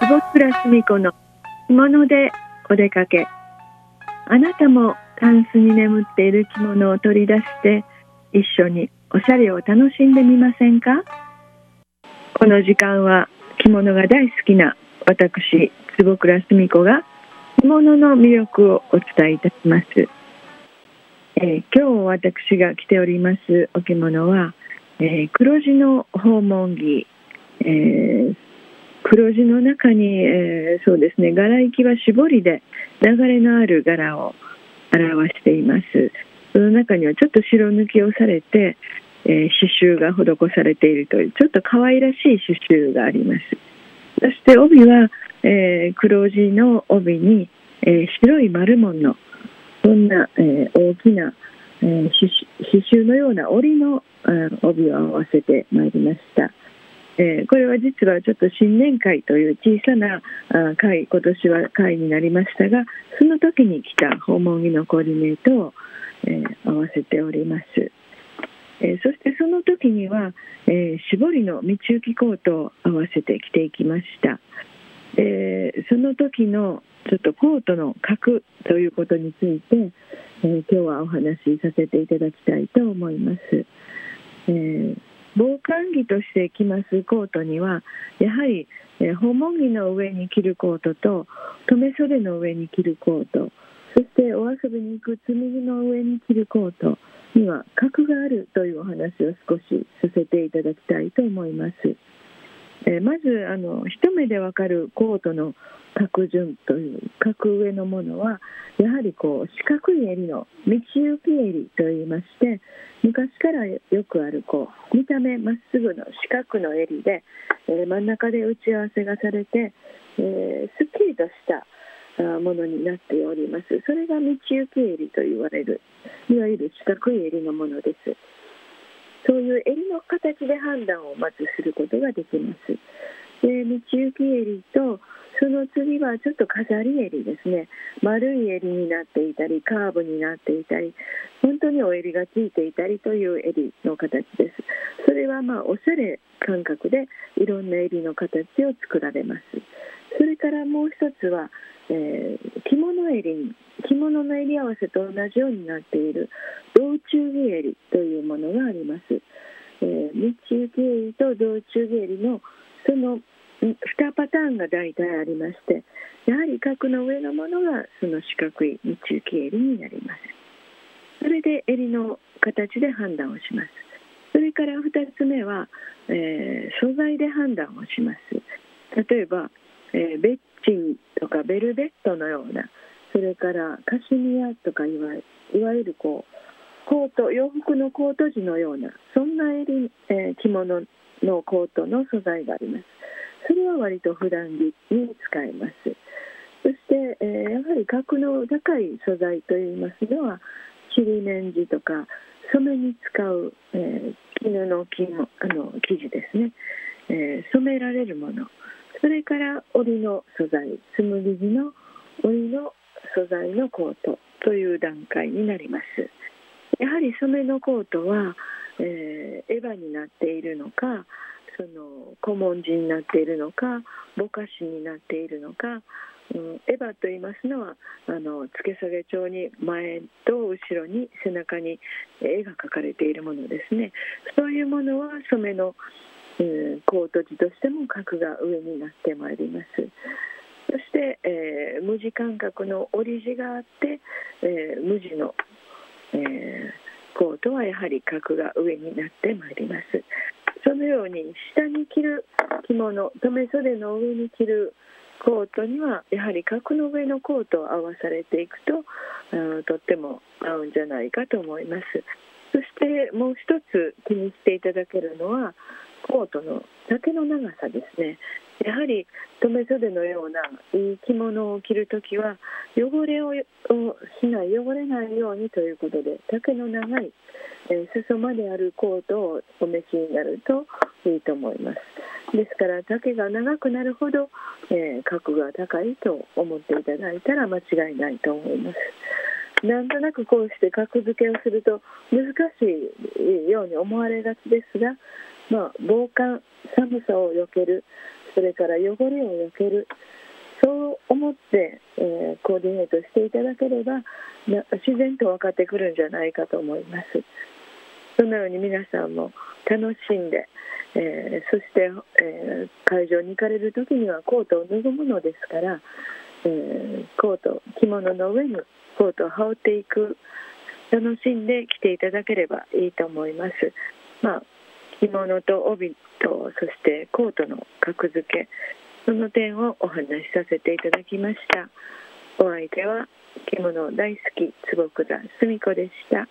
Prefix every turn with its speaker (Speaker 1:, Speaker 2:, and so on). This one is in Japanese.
Speaker 1: 坪倉澄子の着物でお出かけ。あなたもタンスに眠っている着物を取り出して一緒におしゃれを楽しんでみませんか？この時間は着物が大好きな私坪倉澄子が着物の魅力をお伝えいたします、えー、今日私が着ておりますお着物は、えー、黒地の訪問着、えー、黒地の中に、えーそうですね柄行きは絞りで流れのある柄を表していますその中にはちょっと白抜きをされて、えー、刺繍が施されているというちょっと可愛らしい刺繍がありますそして帯は、えー、黒地の帯に、えー、白い丸紋のそんな、え大きな、え刺繍のような織の、帯を合わせてまいりました。えー、これは実はちょっと新年会という小さなあ会今年は会になりましたがその時に来た訪問着のコーディネートを、えー、合わせております、えー、そしてその時には、え絞りの道行きコートを合わせて着ていきました、えその時のちょっとコートの格ということについて、え今日はお話しさせていただきたいと思います、えー防寒着として着ますコートにはやはり、え訪問着の上に着るコートと留め袖の上に着るコートそしてお遊びに行く積み木の上に着るコートには格があるというお話を少しさせていただきたいと思います。えまずあの一目でわかるコートの格順という格上のものはやはりこう四角い襟の道行き襟といいまして昔からよくあるこう見た目まっすぐの四角の襟で、えー、真ん中で打ち合わせがされて、えー、すっきりとしたものになっております。それが道行き襟と言われるいわゆる四角い襟のものです。そういう襟の形で判断をまずすることができます。で道行き襟とその次はちょっと飾り襟ですね。丸い襟になっていたりカーブになっていたり本当にお襟がついていたりという襟の形です。それはまあおしゃれ感覚でいろんな襟の形を作られます。それからもう一つは、えー、着物襟。着物の襟合わせと同じようになっている道中着襟というものがあります、えー、道行き襟と道中着襟のその2パターンが大体ありましてやはり角の上のものがその四角い日中期襟になります。それで襟の形で判断をします。それから2つ目は、えー、素材で判断をします。例えば、えー、ベッチンとかベルベットのようなそれからカシミヤとかいわいわゆるこうコート洋服のコート地のようなそんな襟、えー、着物のコートの素材があります。それは割と普段着に使えます。そして、えー、やはり格の高い素材といいますのはちりめん地とか染めに使う、えー、絹の木もあの生地ですね、えー、染められるもの。それから織の素材。紬地の織の素材のコートという段階になります。やはり染めのコートは、えー、エヴァになっているのかその古文字になっているのかぼかしになっているのか、うん、エヴァと言いますのはあの付け下げ帳に前と後ろに背中に絵が描かれているものですねそういうものは染めの、うん、コート地としても格が上になってまいります。そして、えー、無地感覚の折り地があって、えー、無地の、えー、コートはやはり格が上になってまいります。そのように下に着る着物留め袖の上に着るコートにはやはり格の上のコートを合わされていくととっても合うんじゃないかと思います。そしてもう一つ気にしていただけるのはコートの丈の長さですね。やはり留め袖のようないい着物を着るときは汚れをしない汚れないようにということで丈の長い、えー、裾まであるコートをお召しになるといいと思います。ですから丈が長くなるほど、えー、格が高いと思っていただいたら間違いないと思います。なんとなくこうして格付けをすると難しいように思われがちですが、まあ、防寒寒さをよける
Speaker 2: それから汚れを避けるそう思って、えーコーディネートしていただければ自然と分かってくるんじゃないかと思います。そのように皆さんも楽しんで、えーそして、えー会場に行かれる時にはコートを脱ぐものですから、えーコート着物の上にコートを羽織っていく楽しんで着ていただければいいと思います。まあ着物と帯とそしてコートの格付けその点をお話しさせていただきました。お相手は着物大好き坪倉澄子でした。